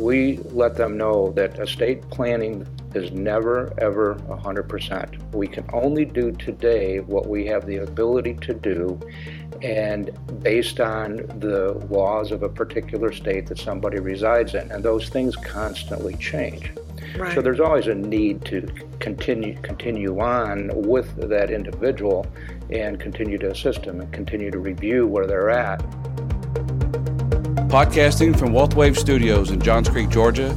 we let them know that estate planning is never, ever 100%. We can only do today what we have the ability to do, and based on the laws of a particular state that somebody resides in. And those things constantly change. Right. So there's always a need to continue continue on with that individual and continue to assist them and continue to review where they're at. Podcasting from WealthWave Studios in Johns Creek, Georgia,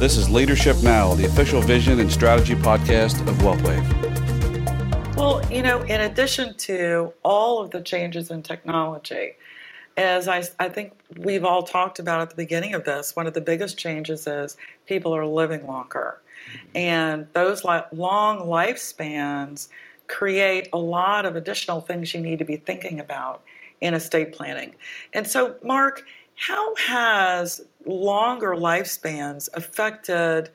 this is Leadership Now, the official vision and strategy podcast of WealthWave. Well, you know, in addition to all of the changes in technology, as I, I think we've all talked about at the beginning of this, one of the biggest changes is people are living longer. And those long lifespans create a lot of additional things you need to be thinking about in estate planning. And so, Mark, how has longer lifespans affected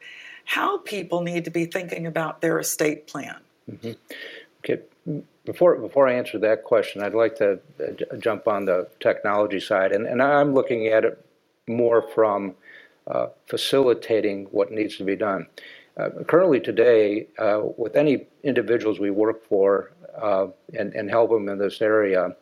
how people need to be thinking about their estate plan? Mm-hmm. Okay, before before I answer that question, I'd like to uh, jump on the technology side, and, and I'm looking at it more from uh, facilitating what needs to be done. Uh, currently, today, uh, with any individuals we work for uh, and, and help them in this area,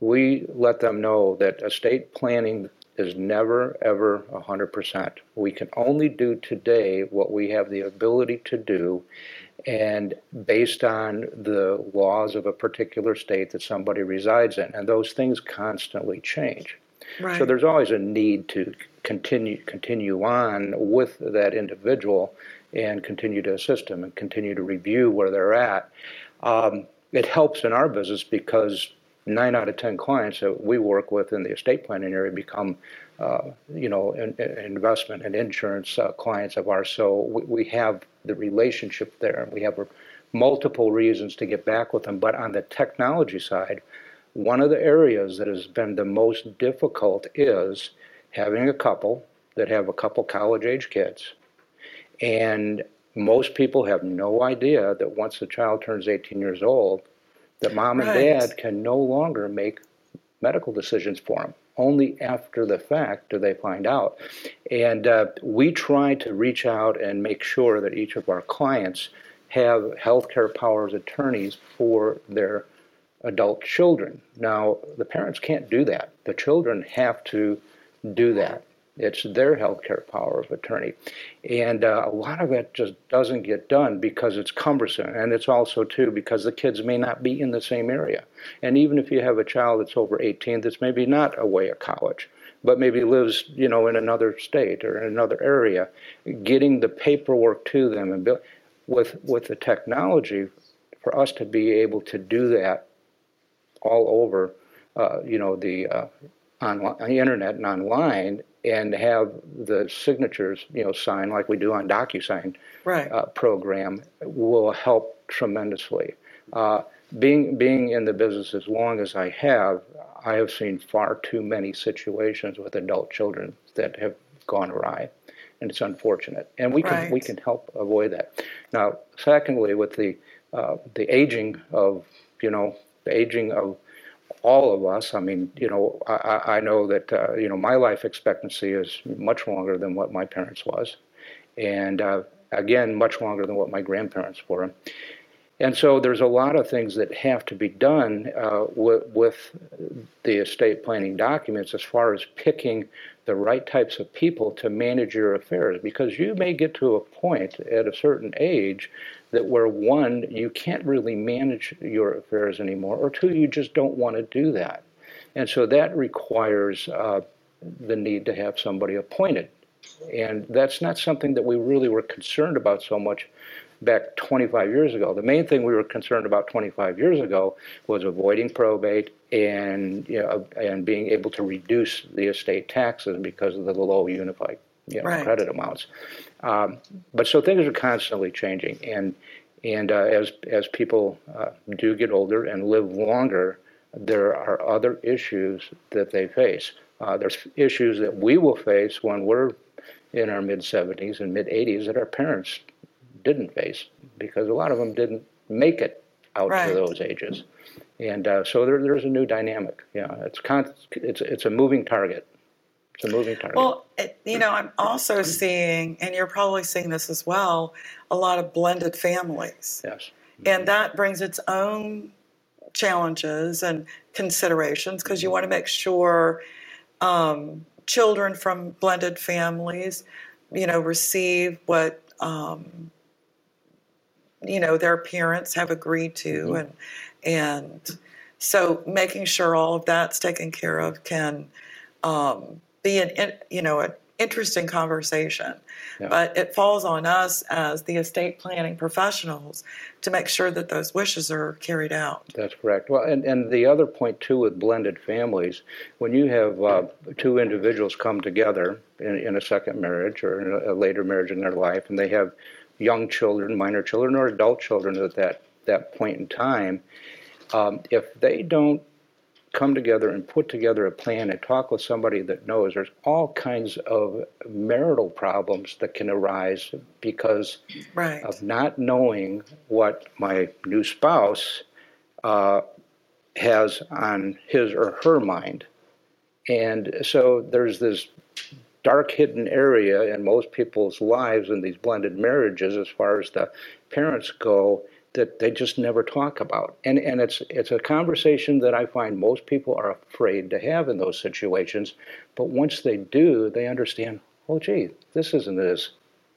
we let them know that estate planning is never ever 100%. We can only do today what we have the ability to do and based on the laws of a particular state that somebody resides in. And those things constantly change. Right. So there's always a need to continue continue on with that individual and continue to assist them and continue to review where they're at. Um, it helps in our business because nine out of ten clients that we work with in the estate planning area become, uh, you know, in, in investment and insurance uh, clients of ours. So we, we, have the relationship there. and We have multiple reasons to get back with them. But on the technology side, one of the areas that has been the most difficult is having a couple that have a couple college age kids. And most people have no idea that once the child turns 18 years old, that mom and Right. dad can no longer make medical decisions for them. Only after the fact do they find out. And uh, we try to reach out and make sure that each of our clients have healthcare powers attorneys for their adult children. Now, the parents can't do that. The children have to do that. It's their healthcare power of attorney. And uh, a lot of it just doesn't get done because it's cumbersome. And it's also, too, because the kids may not be in the same area. And even if you have a child that's over 18 that's maybe not away at college, but maybe lives, you know, in another state or in another area, getting the paperwork to them and build, with with the technology, for us to be able to do that all over, uh, you know, the uh, online, the internet and online, and have the signatures, you know, signed like we do on DocuSign Right. uh, program will help tremendously. Uh, being being in the business as long as I have, I have seen far too many situations with adult children that have gone awry, and it's unfortunate. And we can we can help avoid that. Now, secondly, with the uh, the aging of you know the aging of all of us. I mean, you know, I, I- know that uh, you know my life expectancy is much longer than what my parents was, and uh, again, much longer than what my grandparents were. And so there's a lot of things that have to be done uh, with, with the estate planning documents as far as picking the right types of people to manage your affairs. Because you may get to a point at a certain age that where one you can't really manage your affairs anymore or two you just don't want to do that. And so that requires uh, the need to have somebody appointed. And that's not something that we really were concerned about so much back 25 years ago. The main thing we were concerned about 25 years ago was avoiding probate and you know, and being able to reduce the estate taxes because of the low unified you know, Right. credit amounts. Um, but so things are constantly changing, and and uh, as as people uh, do get older and live longer, there are other issues that they face. Uh, there's issues that we will face when we're in our mid 70s and mid 80s that our parents didn't face because a lot of them didn't make it out Right. to those ages, and uh, so there, there's a new dynamic. Yeah, it's con- it's it's a moving target. It's a moving target. Well, it, you know, I'm also seeing, and you're probably seeing this as well, a lot of blended families. yes. And that brings its own challenges and considerations because you want to make sure um, children from blended families, you know, receive what um, you know their parents have agreed to, and and so making sure all of that's taken care of can um, be an you know an interesting conversation. Yeah. But it falls on us as the estate planning professionals to make sure that those wishes are carried out. That's correct. Well, and, and the other point too with blended families, when you have uh, two individuals come together in, in a second marriage or in a later marriage in their life, and they have young children, minor children, or adult children at that that point in time, um, if they don't come together and put together a plan and talk with somebody that knows, there's all kinds of marital problems that can arise because Right. of not knowing what my new spouse uh, has on his or her mind. And so there's this dark hidden area in most people's lives in these blended marriages as far as the parents go that they just never talk about. And and it's it's a conversation that I find most people are afraid to have in those situations. But once they do, they understand, oh gee, this isn't as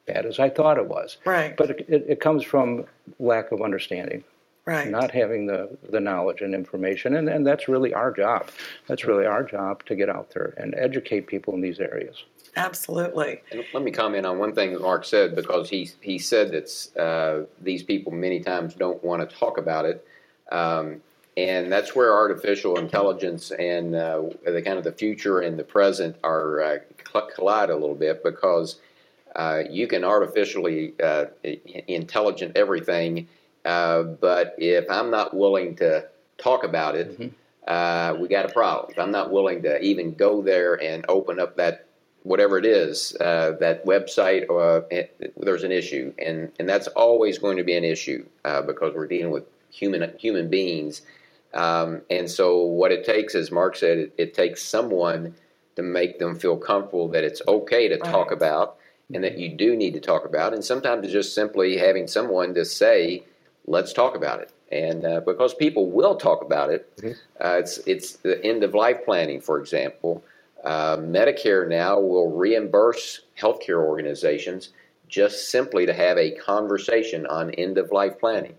bad as I thought it was. Right. But it, it, it comes from lack of understanding, right. not having the, the knowledge and information. And, and that's really our job. That's really our job to get out there and educate people in these areas. Absolutely. And let me comment on one thing that Mark said because he he said that uh, these people many times don't want to talk about it, um, and that's where artificial intelligence and uh, the kind of the future and the present are uh, collide a little bit because uh, you can artificially uh, intelligent everything, uh, but if I'm not willing to talk about it, uh, we got a problem. I'm not willing to even go there and open up that whatever it is, uh, that website, or it, there's an issue, and and that's always going to be an issue uh, because we're dealing with human human beings, um, and so what it takes, as Mark said, it, it takes someone to make them feel comfortable that it's okay to talk about, and that you do need to talk about, and sometimes it's just simply having someone to say, let's talk about it. And uh, because people will talk about it, uh, it's it's the end of life planning, for example. Uh, Medicare now will reimburse healthcare organizations just simply to have a conversation on end of life planning.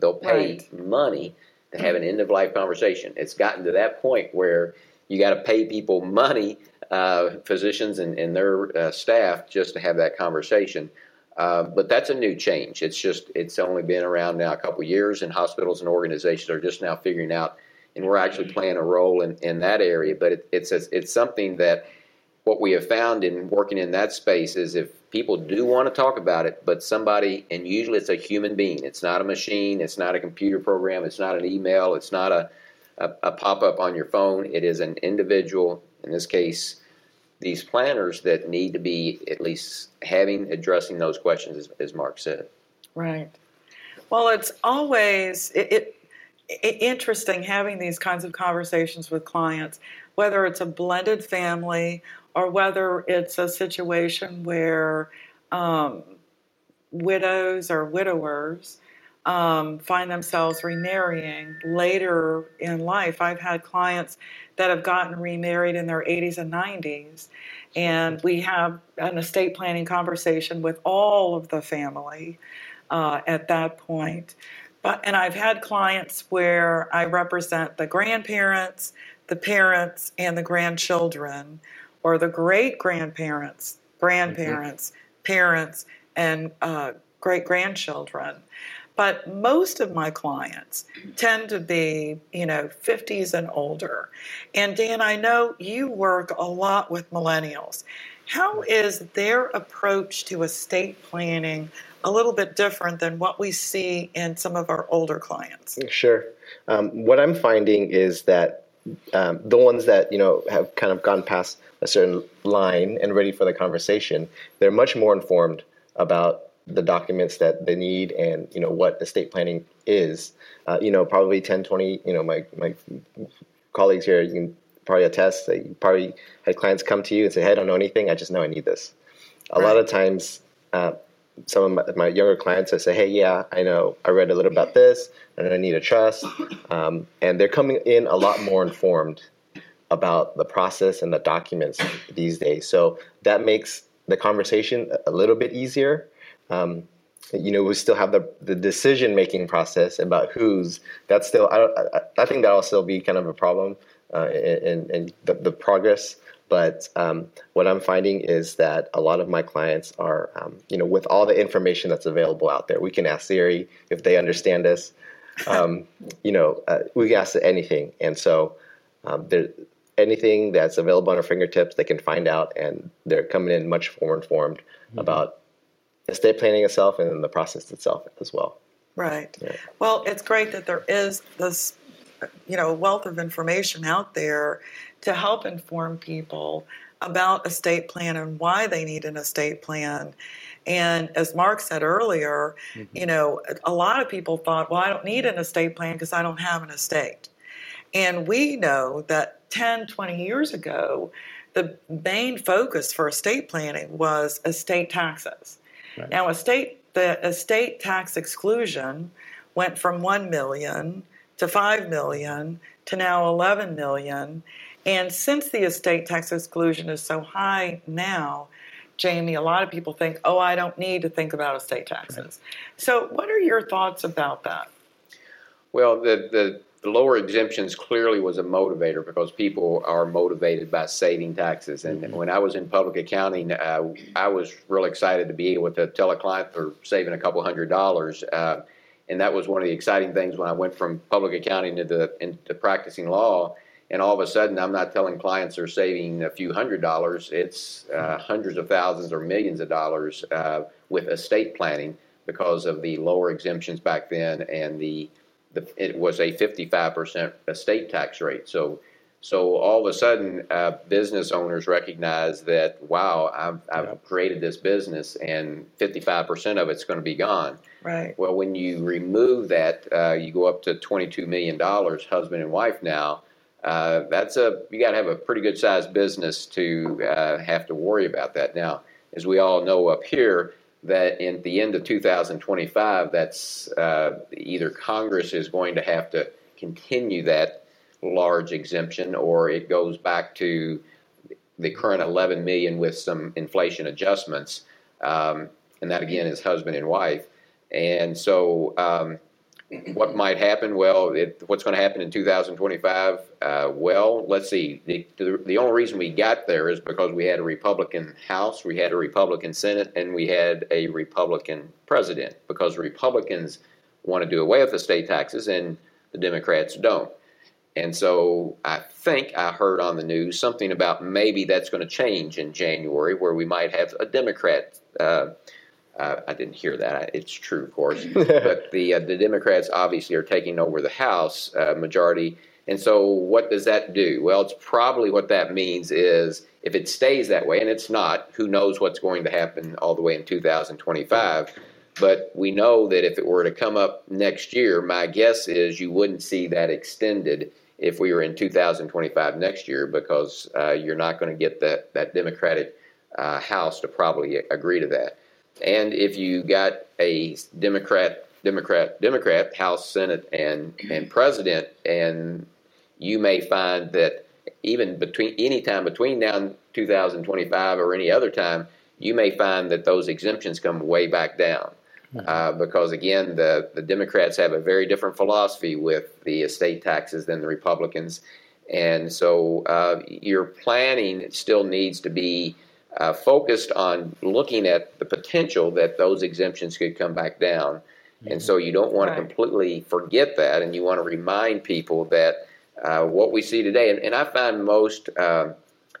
They'll pay Right. money to have an end of life conversation. It's gotten to that point where you got to pay people money, uh, physicians and, and their uh, staff, just to have that conversation. Uh, but that's a new change. It's just it's only been around now a couple years, and hospitals and organizations are just now figuring out, and we're actually playing a role in, in that area. But it, it's it's something that what we have found in working in that space is if people do want to talk about it, but somebody, and usually it's a human being, it's not a machine, it's not a computer program, it's not an email, it's not a, a, a pop up on your phone, it is an individual, in this case, these planners that need to be at least having, addressing those questions, as, as Mark said. Right. Well, it's always it, it interesting having these kinds of conversations with clients, whether it's a blended family or whether it's a situation where um, widows or widowers um, find themselves remarrying later in life. I've had clients that have gotten remarried in their 80s and 90s, and we have an estate planning conversation with all of the family uh, at that point. But and I've had clients where I represent the grandparents, the parents, and the grandchildren, or the great grandparents, grandparents, parents, and uh, great grandchildren. But most of my clients tend to be, you know, 50s and older. And Dan, I know you work a lot with millennials. How is their approach to estate planning a little bit different than what we see in some of our older clients? Sure. Um, what I'm finding is that um, the ones that you know have kind of gone past a certain line and ready for the conversation, they're much more informed about the documents that they need and you know what estate planning is. Uh, you know, probably 10, 20. You know, my my colleagues here, you can probably attest that you probably had clients come to you and say, "Hey, I don't know anything. I just know I need this." A lot of times, uh, some of my, my, younger clients, I say, "Hey, yeah, I know. I read a little about this, and I need a trust," um, and they're coming in a lot more informed about the process and the documents these days. So that makes the conversation a little bit easier. Um, you know, we still have the, the decision making process about who's that's still, I, I, I, think that'll still be kind of a problem uh, in, in the, the progress. But um, what I'm finding is that a lot of my clients are, um, you know, with all the information that's available out there, we can ask Siri if they understand us. Um, you know, uh, we can ask anything. And so um, there, anything that's available on our fingertips, they can find out, and they're coming in much more informed mm-hmm. about estate planning itself and then the process itself as well. Right. Yeah. Well, it's great that there is this, you know, a wealth of information out there to help inform people about estate plan and why they need an estate plan. And as Mark said earlier, mm-hmm. you know, a lot of people thought, well, I don't need an estate plan because I don't have an estate. And we know that 10, 20 years ago, the main focus for estate planning was estate taxes. Right. Now, estate the estate tax exclusion went from 1 million to 5 million to now 11 million. And since the estate tax exclusion is so high now, Jamie, a lot of people think, oh, I don't need to think about estate taxes. So, what are your thoughts about that? Well, the, the the lower exemptions clearly was a motivator because people are motivated by saving taxes. And mm-hmm. when I was in public accounting, uh, I was real excited to be able to tell a client they're saving a couple hundred dollars. Uh, and that was one of the exciting things when I went from public accounting into, into practicing law. And all of a sudden, I'm not telling clients they're saving a few hundred dollars. It's uh, hundreds of thousands or millions of dollars uh, with estate planning because of the lower exemptions back then and the the, it was a 55% estate tax rate. So, so all of a sudden, uh, business owners recognize that, wow, I've, I've yeah. created this business and 55% of it's going to be gone. Right. Well, when you remove that, uh, you go up to $22 million, husband and wife now. Uh, that's a you got to have a pretty good sized business to uh, have to worry about that. Now, as we all know up here, that in the end of 2025, that's uh, either Congress is going to have to continue that large exemption, or it goes back to the current 11 million with some inflation adjustments, um, and that again is husband and wife. And so, um, what might happen? Well, it, what's going to happen in 2025? Uh, well, let's see. The, the, the, only reason we got there is because we had a Republican House, we had a Republican Senate, and we had a Republican president. Because Republicans want to do away with the state taxes, and the Democrats don't. And so I think I heard on the news something about maybe that's going to change in January, where we might have a Democrat. Uh, uh, I didn't hear that. It's true, of course. but the uh, the Democrats obviously are taking over the House uh, majority, and so what does that do? Well, it's probably what that means is if it stays that way, and it's not. Who knows what's going to happen all the way in 2025? But we know that if it were to come up next year, my guess is you wouldn't see that extended if we were in 2025 next year because uh, you're not going to get that that Democratic uh, House to probably agree to that. And if you got a Democrat, Democrat, Democrat, House, Senate, and and President, and you may find that even between any time between now and 2025 or any other time, you may find that those exemptions come way back down. Uh, because again, the, the Democrats have a very different philosophy with the estate taxes than the Republicans. And so uh, your planning still needs to be uh, focused on looking at the potential that those exemptions could come back down. Mm-hmm. And so you don't want right. to completely forget that, and you want to remind people that uh, what we see today, and, and I find most uh,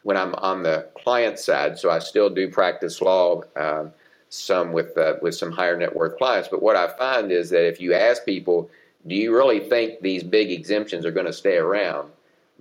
when I'm on the client side, so I still do practice law. Um, some with uh, with some higher net worth clients, but what I find is that if you ask people, "Do you really think these big exemptions are going to stay around?"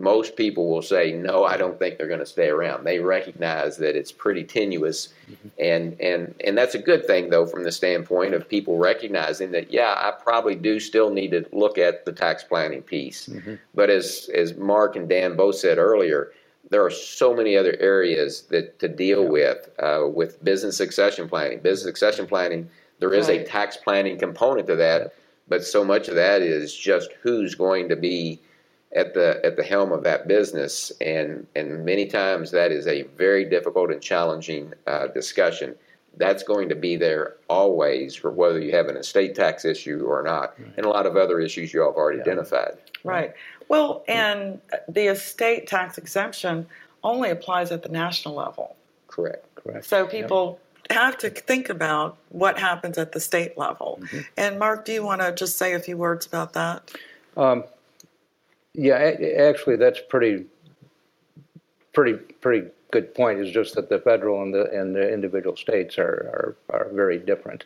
most people will say, no, I don't think they're going to stay around. They recognize that it's pretty tenuous. Mm-hmm. And, and, and that's a good thing, though, from the standpoint of people recognizing that, yeah, I probably do still need to look at the tax planning piece. Mm-hmm. But as, as Mark and Dan both said earlier, there are so many other areas that to deal yeah. with uh, with business succession planning. Business succession planning, there is right. a tax planning component to that, but so much of that is just who's going to be at the at the helm of that business, and and many times that is a very difficult and challenging uh, discussion. That's going to be there always, for whether you have an estate tax issue or not, right. and a lot of other issues you all have already yeah. identified. Right. Well, and the estate tax exemption only applies at the national level. Correct. Correct. So people have to think about what happens at the state level. Mm-hmm. And Mark, do you want to just say a few words about that? Um, yeah, actually, that's pretty, pretty, pretty good point. Is just that the federal and the and the individual states are are, are very different.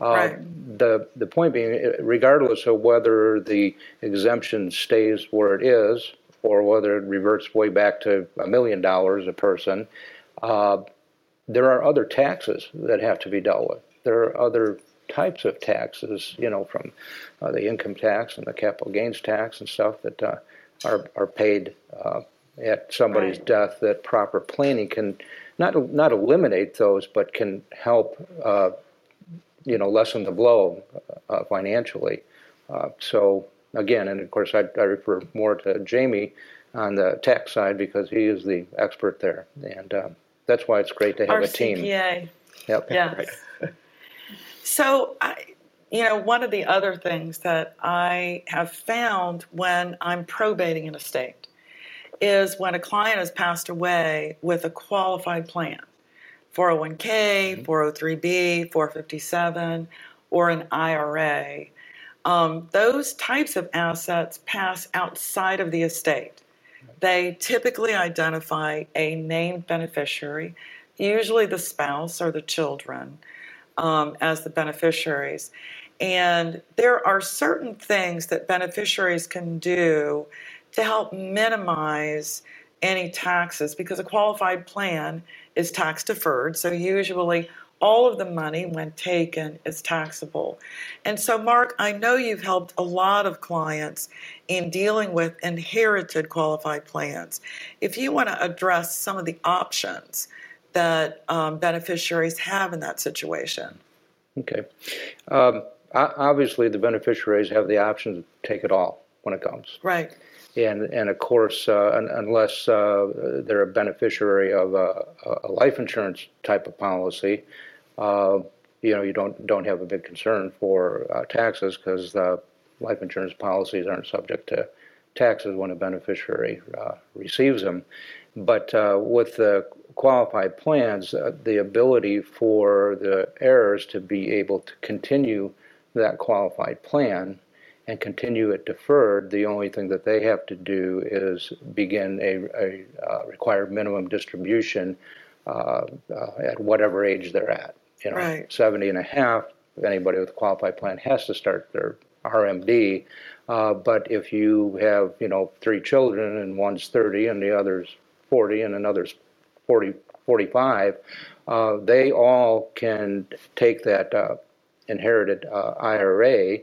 Uh, right. The the point being, regardless of whether the exemption stays where it is or whether it reverts way back to a million dollars a person, uh, there are other taxes that have to be dealt with. There are other types of taxes, you know, from uh, the income tax and the capital gains tax and stuff that uh, are are paid uh, at somebody's right. death. That proper planning can not not eliminate those, but can help, uh, you know, lessen the blow uh, financially. Uh, so again, and of course, I, I refer more to Jamie on the tax side because he is the expert there, and that's why it's great to have Our a team. CPA. Yep. Yeah. Right. so, I, you know, one of the other things that I have found when I'm probating an estate is when a client has passed away with a qualified plan 401k, 403b, 457, or an IRA. Um, those types of assets pass outside of the estate. They typically identify a named beneficiary, usually the spouse or the children, um, as the beneficiaries. And there are certain things that beneficiaries can do to help minimize any taxes because a qualified plan is tax deferred. So usually all of the money, when taken, is taxable. And so, Mark, I know you've helped a lot of clients in dealing with inherited qualified plans. If you want to address some of the options that um, beneficiaries have in that situation. Okay. Um, obviously, the beneficiaries have the option to take it all when it comes. Right. And, and of course, uh, unless uh, they're a beneficiary of a, a, life insurance type of policy, uh, you know, you don't don't have a big concern for taxes because life insurance policies aren't subject to taxes when a beneficiary receives them. But with the qualified plans, uh, the ability for the heirs to be able to continue that qualified plan and continue it deferred, the only thing that they have to do is begin a, a uh, required minimum distribution uh, uh, at whatever age they're at. You know, right. 70 and a half, anybody with a qualified plan has to start their RMD. Uh, but if you have, you know, three children and one's 30 and the other's 40 and another's 40, 45, uh, they all can take that uh, inherited uh, IRA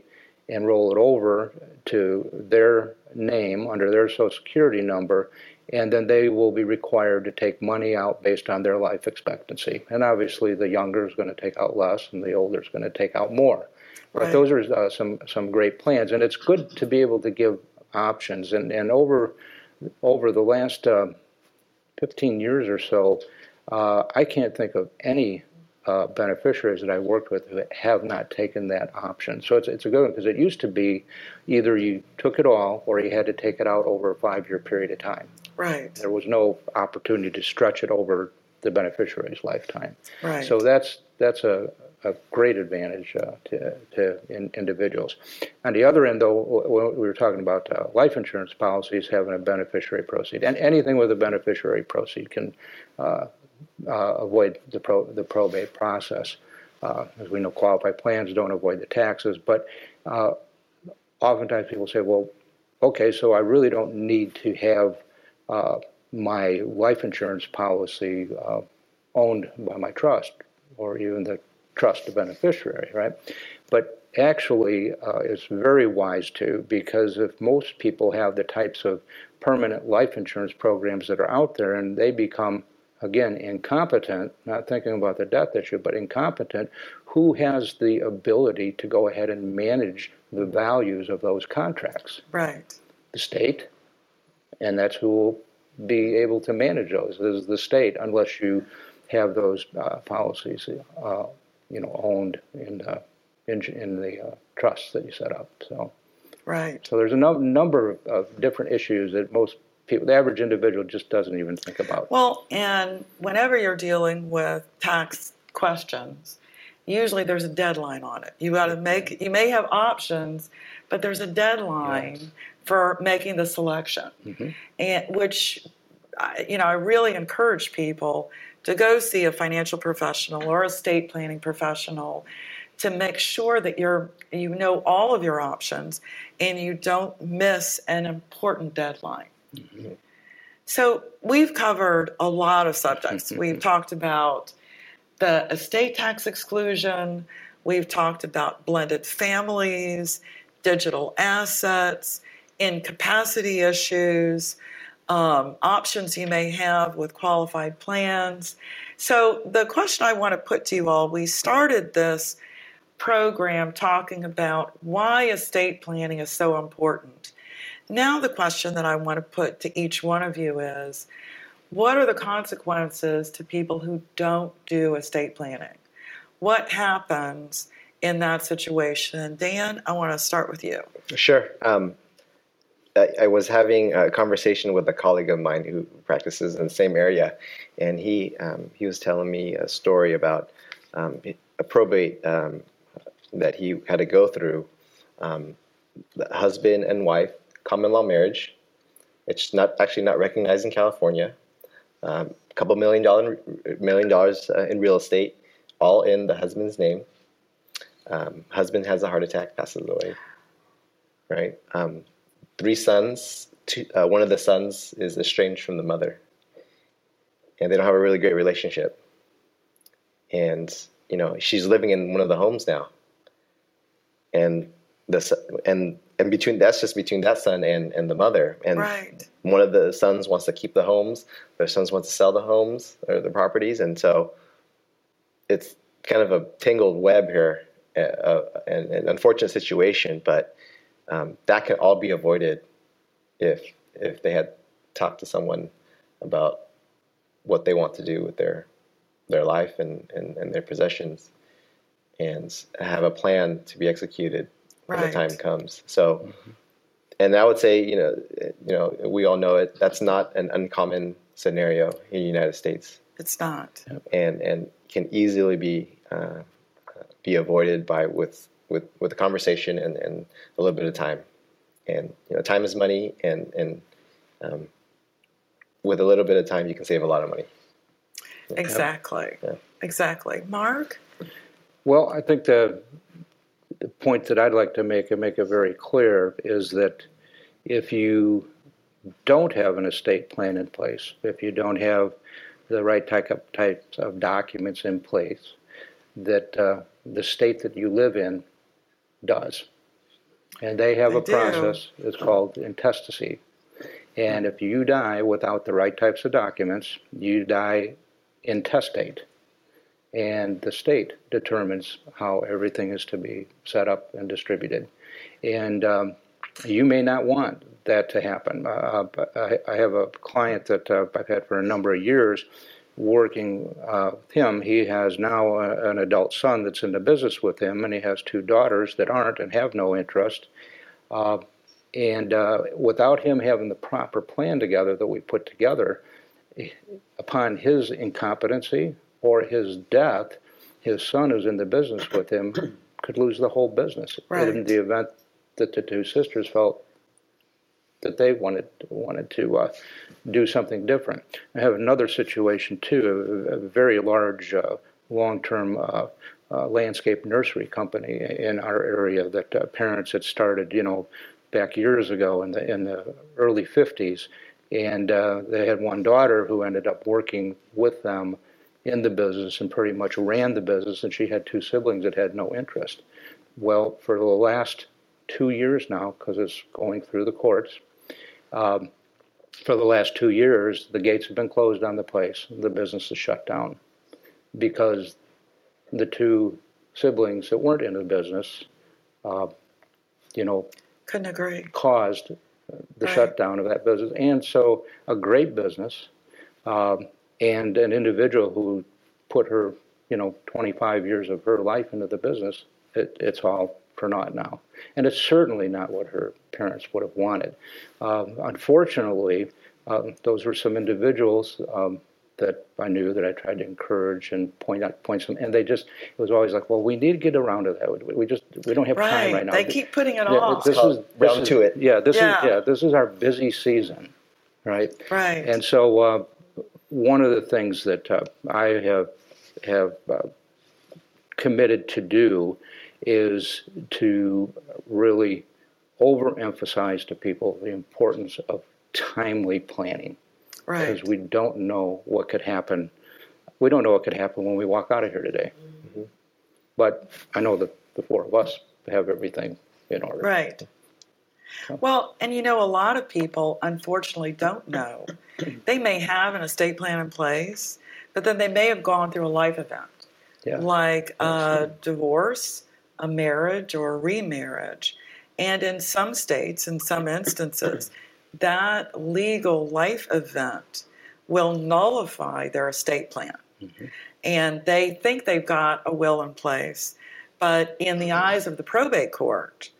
and roll it over to their name under their Social Security number, and then they will be required to take money out based on their life expectancy. And obviously, the younger is going to take out less, and the older is going to take out more. But those are uh, some some great plans, and it's good to be able to give options. And and over over the last uh, 15 years or so, uh, I can't think of any uh, beneficiaries that I worked with who have not taken that option. So it's, it's a good one because it used to be either you took it all or you had to take it out over a five year period of time. Right. There was no opportunity to stretch it over the beneficiary's lifetime. Right. So that's that's a, a great advantage uh, to, to in, individuals. On the other end, though, we were talking about uh, life insurance policies having a beneficiary proceed, and anything with a beneficiary proceed can uh, avoid the, pro, the probate process. Uh, as we know, qualified plans don't avoid the taxes, but uh, oftentimes people say, well, okay, so I really don't need to have uh, my life insurance policy uh, owned by my trust or even the trust beneficiary, right? But actually, uh, it's very wise to because if most people have the types of permanent life insurance programs that are out there and they become again incompetent not thinking about the death issue but incompetent who has the ability to go ahead and manage the values of those contracts Right. the state and that's who will be able to manage those is the state unless you have those uh, policies uh, you know owned in the in, in the uh, trusts that you set up so Right. so there's a num- number of different issues that most people, the average individual, just doesn't even think about. Well, and whenever you're dealing with tax questions, usually there's a deadline on it. You got to make. You may have options, but there's a deadline Yes. for making the selection, Mhm. and which, you know, I really encourage people to go see a financial professional or a estate planning professional to make sure that you're you know all of your options and you don't miss an important deadline. So we've covered a lot of subjects. we've talked about the estate tax exclusion. We've talked about blended families, digital assets, incapacity issues, um, options you may have with qualified plans. So the question I want to put to you all, we started this program talking about why estate planning is so important. Now, the question that I want to put to each one of you is what are the consequences to people who don't do estate planning? What happens in that situation? Dan, I want to start with you. Sure. Um, I, I was having a conversation with a colleague of mine who practices in the same area, and he um, he was telling me a story about um, a probate um, that he had to go through. Um, the husband and wife, common law marriage. It's not actually not recognized in California. Um, a couple million dollar million dollars uh, in real estate, all in the husband's name. Um, husband has a heart attack, passes away. Right. Um, three sons. Two, uh, one of the sons is estranged from the mother, and they don't have a really great relationship. And you know, she's living in one of the homes now. And the and and between that's just between that son and and the mother. And Right. one of the sons wants to keep the homes. The sons want to sell the homes or the properties, and so it's kind of a tangled web here, uh, uh, and an unfortunate situation. But um, that can all be avoided if if they had talked to someone about what they want to do with their their life and, and, and their possessions, and have a plan to be executed when Right. the time comes. So, and I would say, you know, you know, we all know it. That's not an uncommon scenario in the United States, It's not. and and can easily be uh, be avoided by with with with a conversation and, and a little bit of time. And you know, time is money, and and um, with a little bit of time, you can save a lot of money. Exactly. Yeah. Exactly. Mark? Well, I think the the point that I'd like to make and make it very clear is that if you don't have an estate plan in place, if you don't have the right type of, types of documents in place, that uh, the state that you live in does. And they have They a do. process, it's called intestacy. And if you die without the right types of documents, you die intestate and the state determines how everything is to be set up and distributed. And um, you may not want that to happen. Uh, I, I have a client that uh, I've had for a number of years working uh, with him. He has now a, an adult son that's in the business with him, and he has two daughters that aren't and have no interest. Uh, and uh, without him having the proper plan together that we put together, upon his incompetency or his death, his son who's in the business with him could lose the whole business Right. in the event that the two sisters felt that they wanted wanted to uh, do something different. I have another situation too, a, a very large uh, long-term uh, uh, landscape nursery company in our area that uh, parents had started, you know, back years ago in the in the early 50s, and uh, they had one daughter who ended up working with them in the business and pretty much ran the business, and she had two siblings that had no interest. Well, for the last two years now, because it's going through the courts, um, for the last two years, the gates have been closed on the place. The business is shut down because the two siblings that weren't in the business, uh, you know, Couldn't agree. caused the Right. shutdown of that business. And so, a great business um, and an individual who put her, you know, 25 years of her life into the business, it, it's all for naught now. And it's certainly not what her parents would have wanted. Um, unfortunately, um, those were some individuals um, that I knew that I tried to encourage and point out, point some, and they just, it was always like, well, we need to get around to that. We- We just, we don't have time Right. right now. They keep putting it Yeah, off. this called is this round is- to it. Yeah, this Yeah. is yeah, this is our busy season, right? right. And so uh, one of the things that uh, I have have uh, committed to do is to really overemphasize to people the importance of timely planning right. because we don't know what could happen. We don't know what could happen when we walk out of here today. But I know that the four of us have everything in order. Right. Well, and you know, a lot of people unfortunately don't know. They may have an estate plan in place, but then they may have gone through a life event, Yeah. like a divorce, a marriage, or a remarriage. And in some states, in some instances, that legal life event will nullify their estate plan. Mm-hmm. And they think they've got a will in place, but in the mm-hmm. eyes of the probate court,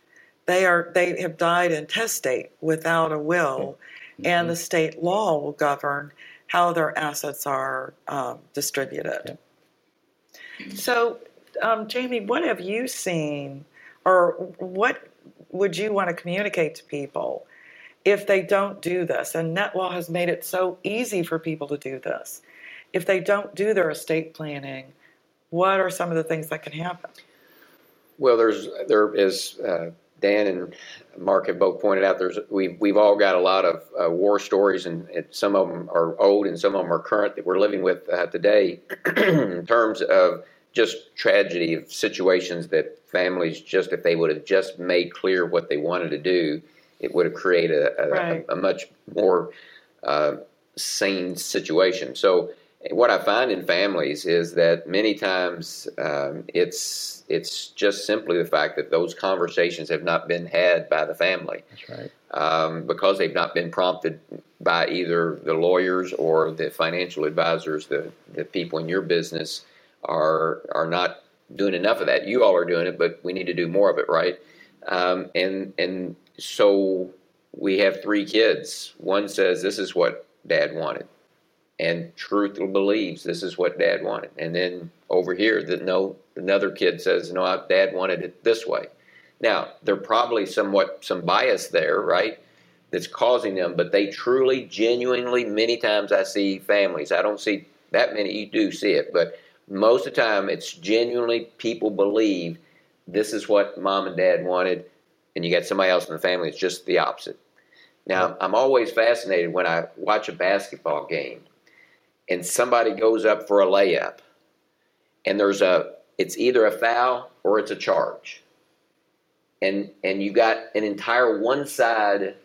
they are they have died intestate without a will, and the state law will govern how their assets are um, distributed. So, um, Jamie, what have you seen, or what would you want to communicate to people if they don't do this? And NetLaw has made it so easy for people to do this. If they don't do their estate planning, what are some of the things that can happen? Well, there's there is uh, Dan and Mark have both pointed out. There's we've we've all got a lot of uh, war stories, and, and some of them are old, and some of them are current that we're living with uh, today. in terms of just tragedy of situations that families just if they would have just made clear what they wanted to do, it would have created a, a, Right. a, a much more uh, sane situation. So what I find in families is that many times um, it's it's just simply the fact that those conversations have not been had by the family That's right. um, because they've not been prompted by either the lawyers or the financial advisors. The the people in your business are are not doing enough of that. You all are doing it, but we need to do more of it, right? Um, and and so we have three kids. One says this is what Dad wanted, and truth believes this is what Dad wanted. And then over here, that no, another kid says no, Dad wanted it this way. Now there probably somewhat some bias there, right? That's causing them, but they truly, genuinely, many times I see families. I don't see that many. You do see it, but most of the time, it's genuinely people believe this is what mom and dad wanted, and you got somebody else in the family. It's just the opposite. Now, I'm always fascinated when I watch a basketball game and somebody goes up for a layup and there's a it's either a foul or it's a charge. And and you got an entire one side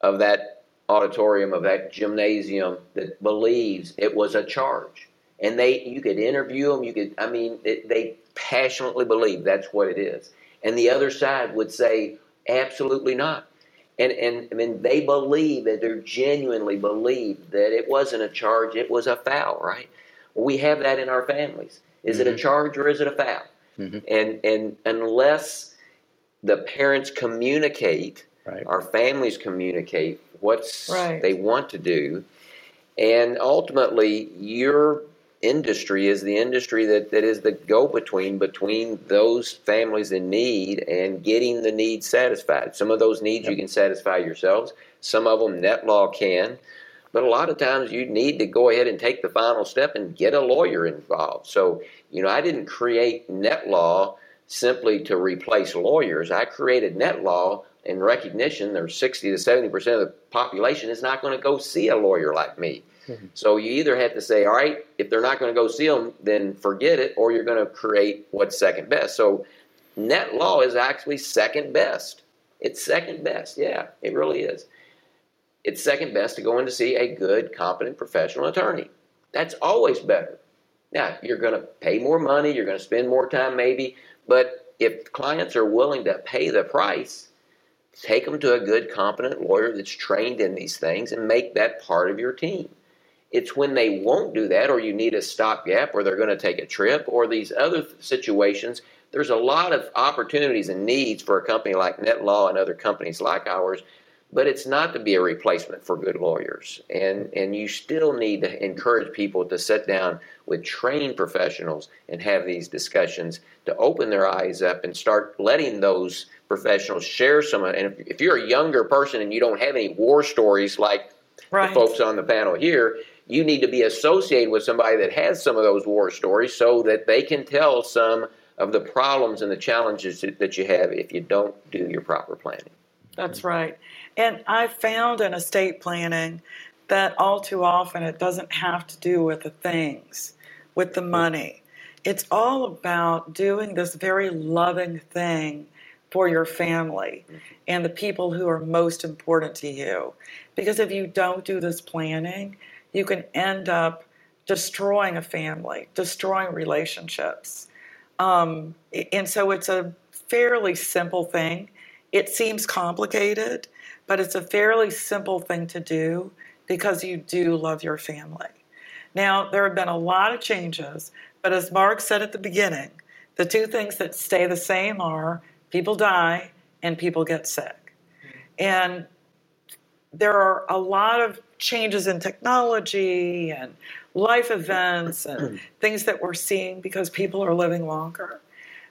of that auditorium of that gymnasium that believes it was a charge. And they you could interview them, you could I mean it, they passionately believe that's what it is. And the other side would say absolutely not. And and I mean they believe that they're genuinely believe that it wasn't a charge, it was a foul, right? Well, we have that in our families. Is it a mm-hmm. charge or is it a foul? Mm-hmm. And and unless the parents communicate, Right. our families communicate what's Right. they want to do, and ultimately your industry is the industry that, that is the go between between those families in need and getting the needs satisfied. Some of those needs you can satisfy yourselves. Some of them NetLaw can. But a lot of times you need to go ahead and take the final step and get a lawyer involved. So, you know, I didn't create NetLaw simply to replace lawyers. I created NetLaw in recognition there's 60 to 70 percent of the population is not going to go see a lawyer like me. Mm-hmm. So you either have to say, all right, if they're not going to go see them, then forget it, or you're going to create what's second best. So NetLaw is actually second best. It's second best. Yeah, it really is. It's second best to go in to see a good, competent professional attorney. That's always better. Now, you're going to pay more money, you're going to spend more time maybe, but if clients are willing to pay the price, take them to a good, competent lawyer that's trained in these things and make that part of your team. It's when they won't do that, or you need a stopgap, or they're going to take a trip, or these other situations. There's a lot of opportunities and needs for a company like NetLaw and other companies like ours but it's not to be a replacement for good lawyers. And, and you still need to encourage people to sit down with trained professionals and have these discussions to open their eyes up and start letting those professionals share some of And if, if you're a younger person and you don't have any war stories like right. the folks on the panel here, you need to be associated with somebody that has some of those war stories so that they can tell some of the problems and the challenges that you have if you don't do your proper planning. That's right. And I found in estate planning that all too often it doesn't have to do with the things, with the money. It's all about doing this very loving thing for your family and the people who are most important to you. Because if you don't do this planning, you can end up destroying a family, destroying relationships. Um, and so it's a fairly simple thing. It seems complicated, but it's a fairly simple thing to do because you do love your family. Now, there have been a lot of changes, but as Mark said at the beginning, the two things that stay the same are people die and people get sick. And there are a lot of changes in technology and life events and things that we're seeing because people are living longer.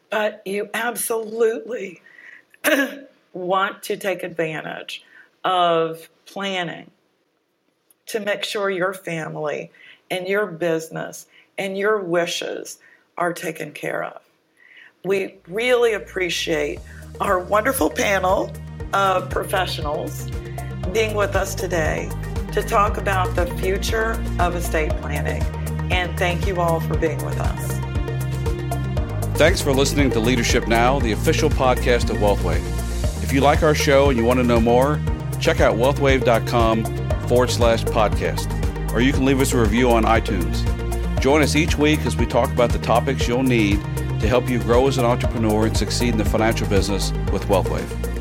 But you absolutely want to take advantage of planning to make sure your family and your business and your wishes are taken care of. We really appreciate our wonderful panel of professionals being with us today to talk about the future of estate planning. And thank you all for being with us. Thanks for listening to Leadership Now, the official podcast of WealthWave. If you like our show and you want to know more, check out wealthwave.com forward slash podcast, or you can leave us a review on iTunes. Join us each week as we talk about the topics you'll need to help you grow as an entrepreneur and succeed in the financial business with WealthWave.